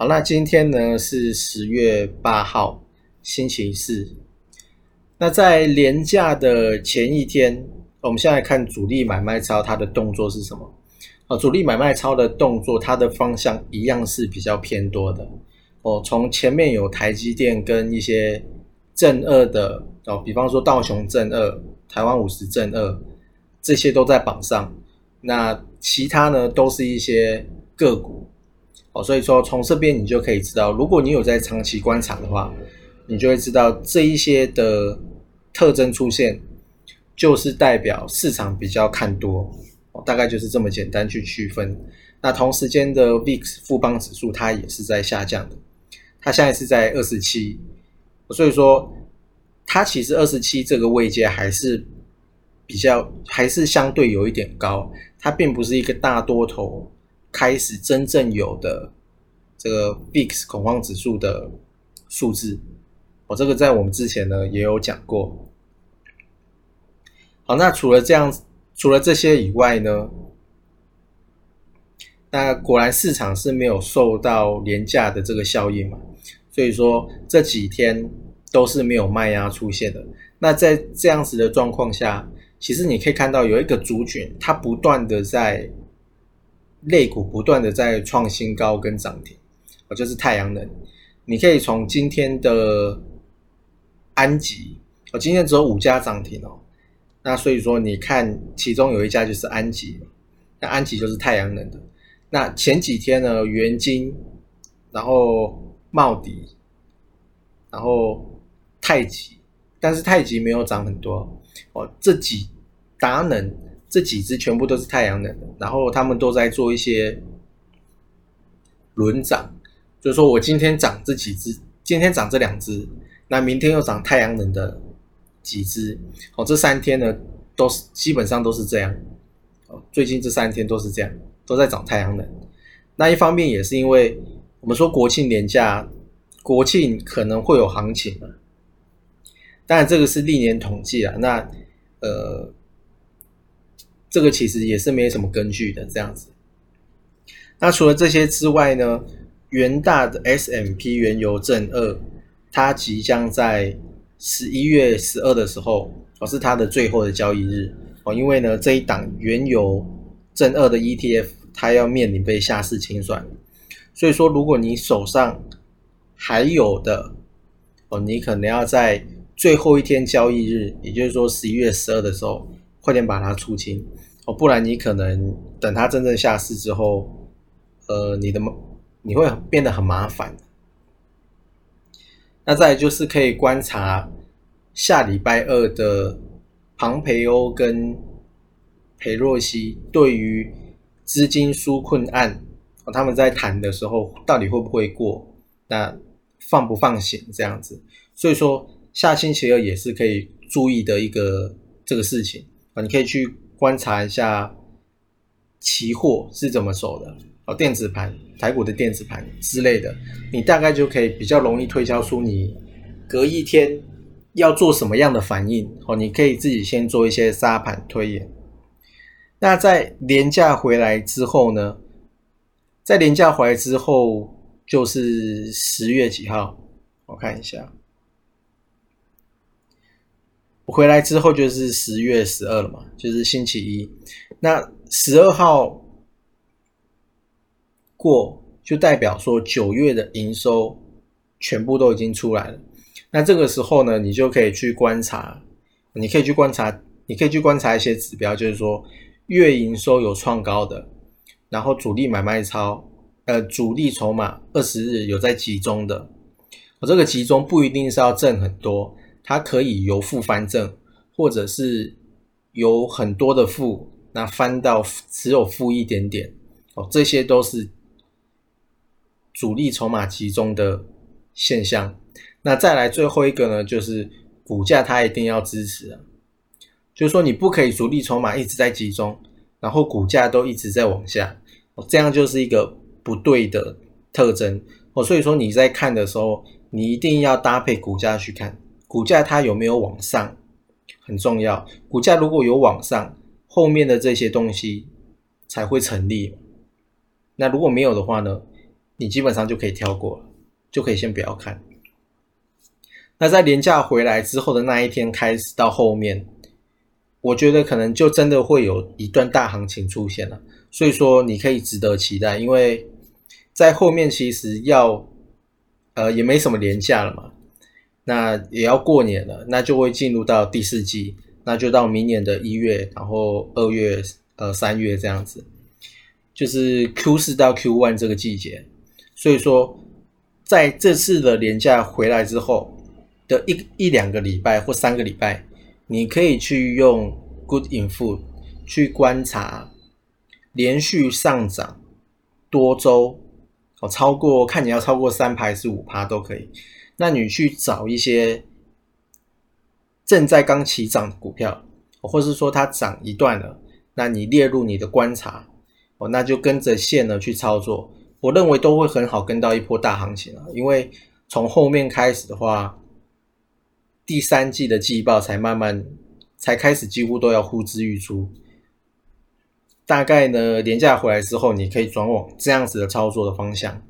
好，那今天呢是十月八号，星期四。那在连假的前一天，我们现在看主力买卖超它的动作是什么？啊，主力买卖超的动作，它的方向一样是比较偏多的。哦，从前面有台积电跟一些正二的哦，比方说道琼正二、台湾五十正二，这些都在榜上。那其他呢，都是一些个股。哦，所以说从这边你就可以知道，如果你有在长期观察的话，你就会知道这一些的特征出现，就是代表市场比较看多，大概就是这么简单去区分。那同时间的 VIX 富邦指数它也是在下降的，它现在是在二十七，所以说它其实二十七这个位阶还是比较还是相对有一点高，它并不是一个大多头。开始真正有的这个 VIX 恐慌指数的数字，我这个在我们之前呢也有讲过。好，那除了这样，除了这些以外呢，那果然市场是没有受到廉价的这个效应嘛，所以说这几天都是没有卖压出现的。那在这样子的状况下，其实你可以看到有一个族群，它不断的在。类股不断的在创新高跟涨停，哦，就是太阳能。你可以从今天的安吉，哦，今天只有五家涨停哦。那所以说，你看其中有一家就是安吉，那安吉就是太阳能的。那前几天呢，元金，然后茂迪，然后太极，但是太极没有涨很多哦。这几达能。这几只全部都是太阳能的，然后他们都在做一些轮涨，就是说我今天涨这几只，今天涨这两只，那明天又涨太阳能的几只，哦，这三天呢都是基本上都是这样，哦，最近这三天都是这样，都在涨太阳能。那一方面也是因为我们说国庆年假，国庆可能会有行情嘛，当然这个是历年统计啊，那呃。这个其实也是没什么根据的，这样子。那除了这些之外呢，元大的 S M P 原油正二，它即将在十一月十二的时候，哦，是它的最后的交易日哦，因为呢这一档原油正二的 E T F 它要面临被下市清算，所以说如果你手上还有的哦，你可能要在最后一天交易日，也就是说十一月十二的时候。快点把它出清哦，不然你可能等它真正下市之后，呃，你的你会变得很麻烦。那再就是可以观察下礼拜二的庞培欧跟裴若曦对于资金纾困案，他们在谈的时候到底会不会过？那放不放行这样子？所以说下星期二也是可以注意的一个这个事情。啊，你可以去观察一下期货是怎么走的，哦，电子盘、台股的电子盘之类的，你大概就可以比较容易推敲出你隔一天要做什么样的反应。哦，你可以自己先做一些沙盘推演。那在廉价回来之后呢？在廉价回来之后就是十月几号？我看一下。回来之后就是十月十二了嘛，就是星期一。那十二号过，就代表说九月的营收全部都已经出来了。那这个时候呢，你就可以去观察，你可以去观察，你可以去观察一些指标，就是说月营收有创高的，然后主力买卖超，呃，主力筹码二十日有在集中的。我这个集中不一定是要挣很多。它可以由负翻正，或者是有很多的负，那翻到只有负一点点哦，这些都是主力筹码集中的现象。那再来最后一个呢，就是股价它一定要支持啊，就是说你不可以主力筹码一直在集中，然后股价都一直在往下，哦这样就是一个不对的特征哦。所以说你在看的时候，你一定要搭配股价去看。股价它有没有往上很重要，股价如果有往上，后面的这些东西才会成立。那如果没有的话呢，你基本上就可以跳过了，就可以先不要看。那在廉价回来之后的那一天开始到后面，我觉得可能就真的会有一段大行情出现了。所以说你可以值得期待，因为在后面其实要呃也没什么廉价了嘛，那也要过年了，那就会进入到第四季，那就到明年的一月，然后二月、呃三月这样子，就是 Q 四到 Q one 这个季节。所以说在这次的廉价回来之后。的一一两个礼拜或三个礼拜，你可以去用 Good Info 去观察连续上涨多周哦，超过看你要超过三排是五趴都可以。那你去找一些正在刚起涨的股票，或是说它涨一段了，那你列入你的观察哦，那就跟着线呢去操作，我认为都会很好跟到一波大行情啊，因为从后面开始的话。第三季的季报才慢慢才开始，几乎都要呼之欲出。大概呢，廉价回来之后，你可以转往这样子的操作的方向。